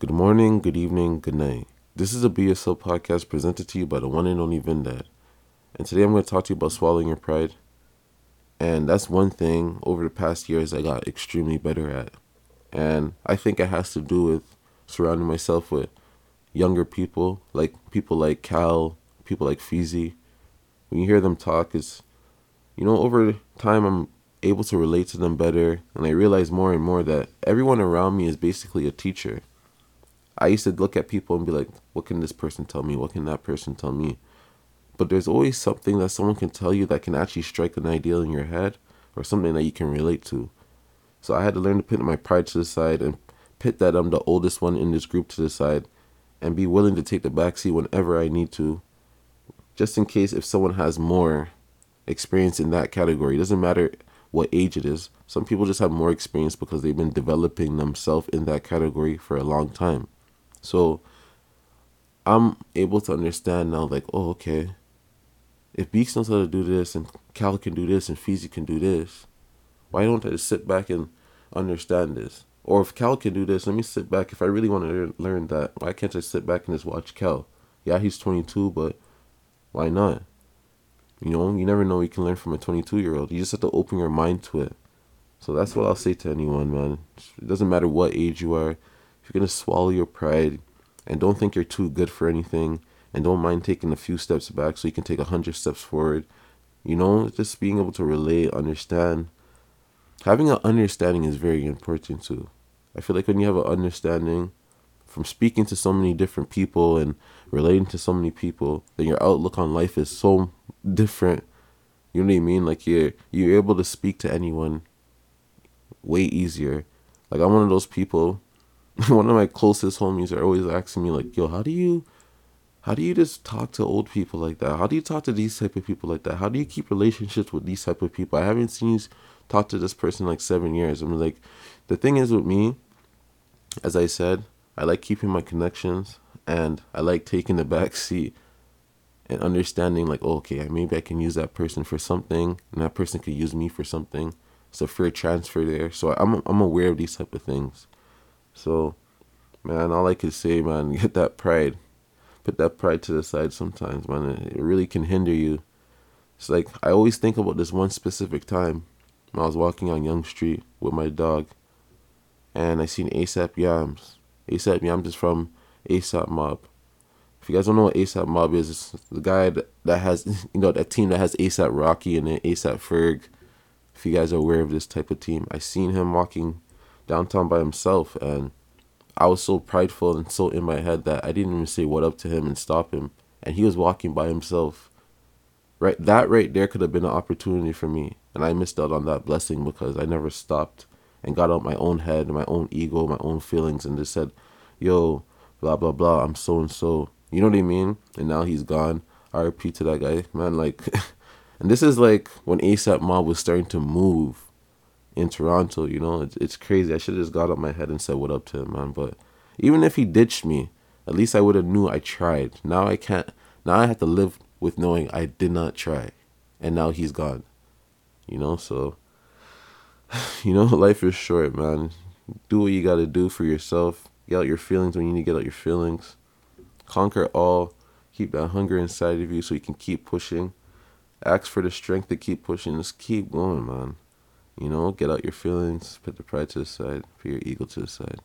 Good morning, good evening, good night. This is a BSL podcast presented to you by the one and only Vindad. And today I'm going to talk to you about swallowing your pride. And that's one thing over the past years I got extremely better at. And I think it has to do with surrounding myself with younger people, like people like Cal, people like Feezy. When you hear them talk, it's, you know, over time I'm able to relate to them better. And I realize more and more that everyone around me is basically a teacher I used to look at people and be like, what can this person tell me? What can that person tell me? But there's always something that someone can tell you that can actually strike an idea in your head or something that you can relate to. So I had to learn to put my pride to the side and pit that I'm the oldest one in this group to the side and be willing to take the backseat whenever I need to. Just in case if someone has more experience in that category. It doesn't matter what age it is. Some people just have more experience because they've been developing themselves in that category for a long time. So I'm able to understand now, like, oh, okay. If Beeks knows how to do this, and Cal can do this, and Feezy can do this, why don't I just sit back and understand this? Or if Cal can do this, let me sit back. If I really want to learn that, why can't I sit back and just watch Cal? Yeah, he's 22, but why not? You know, you never know. You can learn from a 22 year old. You just have to open your mind to it. So that's what I'll say to anyone, man. It doesn't matter what age you are you're gonna swallow your pride and don't think you're too good for anything and don't mind taking a few steps back so you can take a hundred steps forward. You know, just being able to relate, understand. Having an understanding is very important too. I feel like when you have an understanding from speaking to so many different people and relating to so many people, then your outlook on life is so different. You know what I mean? Like you're you're able to speak to anyone way easier. Like I'm one of those people one of my closest homies are always asking me like, "Yo, how do you, how do you just talk to old people like that? How do you talk to these type of people like that? How do you keep relationships with these type of people? I haven't seen you talk to this person like seven years. I'm like, the thing is with me, as I said, I like keeping my connections and I like taking the back seat and understanding like, oh, okay, maybe I can use that person for something and that person could use me for something. It's a fair transfer there. So I'm I'm aware of these type of things. So, man, all I can say, man, get that pride. Put that pride to the side sometimes, man. It really can hinder you. It's like I always think about this one specific time when I was walking on Yonge Street with my dog, and I seen ASAP Yams. ASAP Yams is from ASAP Mob. If you guys don't know what ASAP Mob is, it's the guy that, that has, you know, that team that has ASAP Rocky and then ASAP Ferg. If you guys are aware of this type of team, I seen him walking downtown by himself and I was so prideful and so in my head that I didn't even say what up to him and stop him. And he was walking by himself. Right that right there could have been an opportunity for me. And I missed out on that blessing because I never stopped and got out my own head and my own ego, my own feelings and just said, Yo, blah blah blah, I'm so and so. You know what I mean? And now he's gone. RP to that guy. Man, like and this is like when ASAP Mob was starting to move in Toronto. You know, it's, it's crazy. I should have just got up my head and said what up to him, man. But even if he ditched me, at least I would have knew I tried. Now I can't. Now I have to live with knowing I did not try, and now he's gone. You know, so you know, life is short, man. Do what you got to do for yourself. Get out your feelings when you need to get out your feelings. Conquer all. Keep that hunger inside of you so you can keep pushing. Ask for the strength to keep pushing. Just keep going, man. You know, get out your feelings, put the pride to the side, put your ego to the side.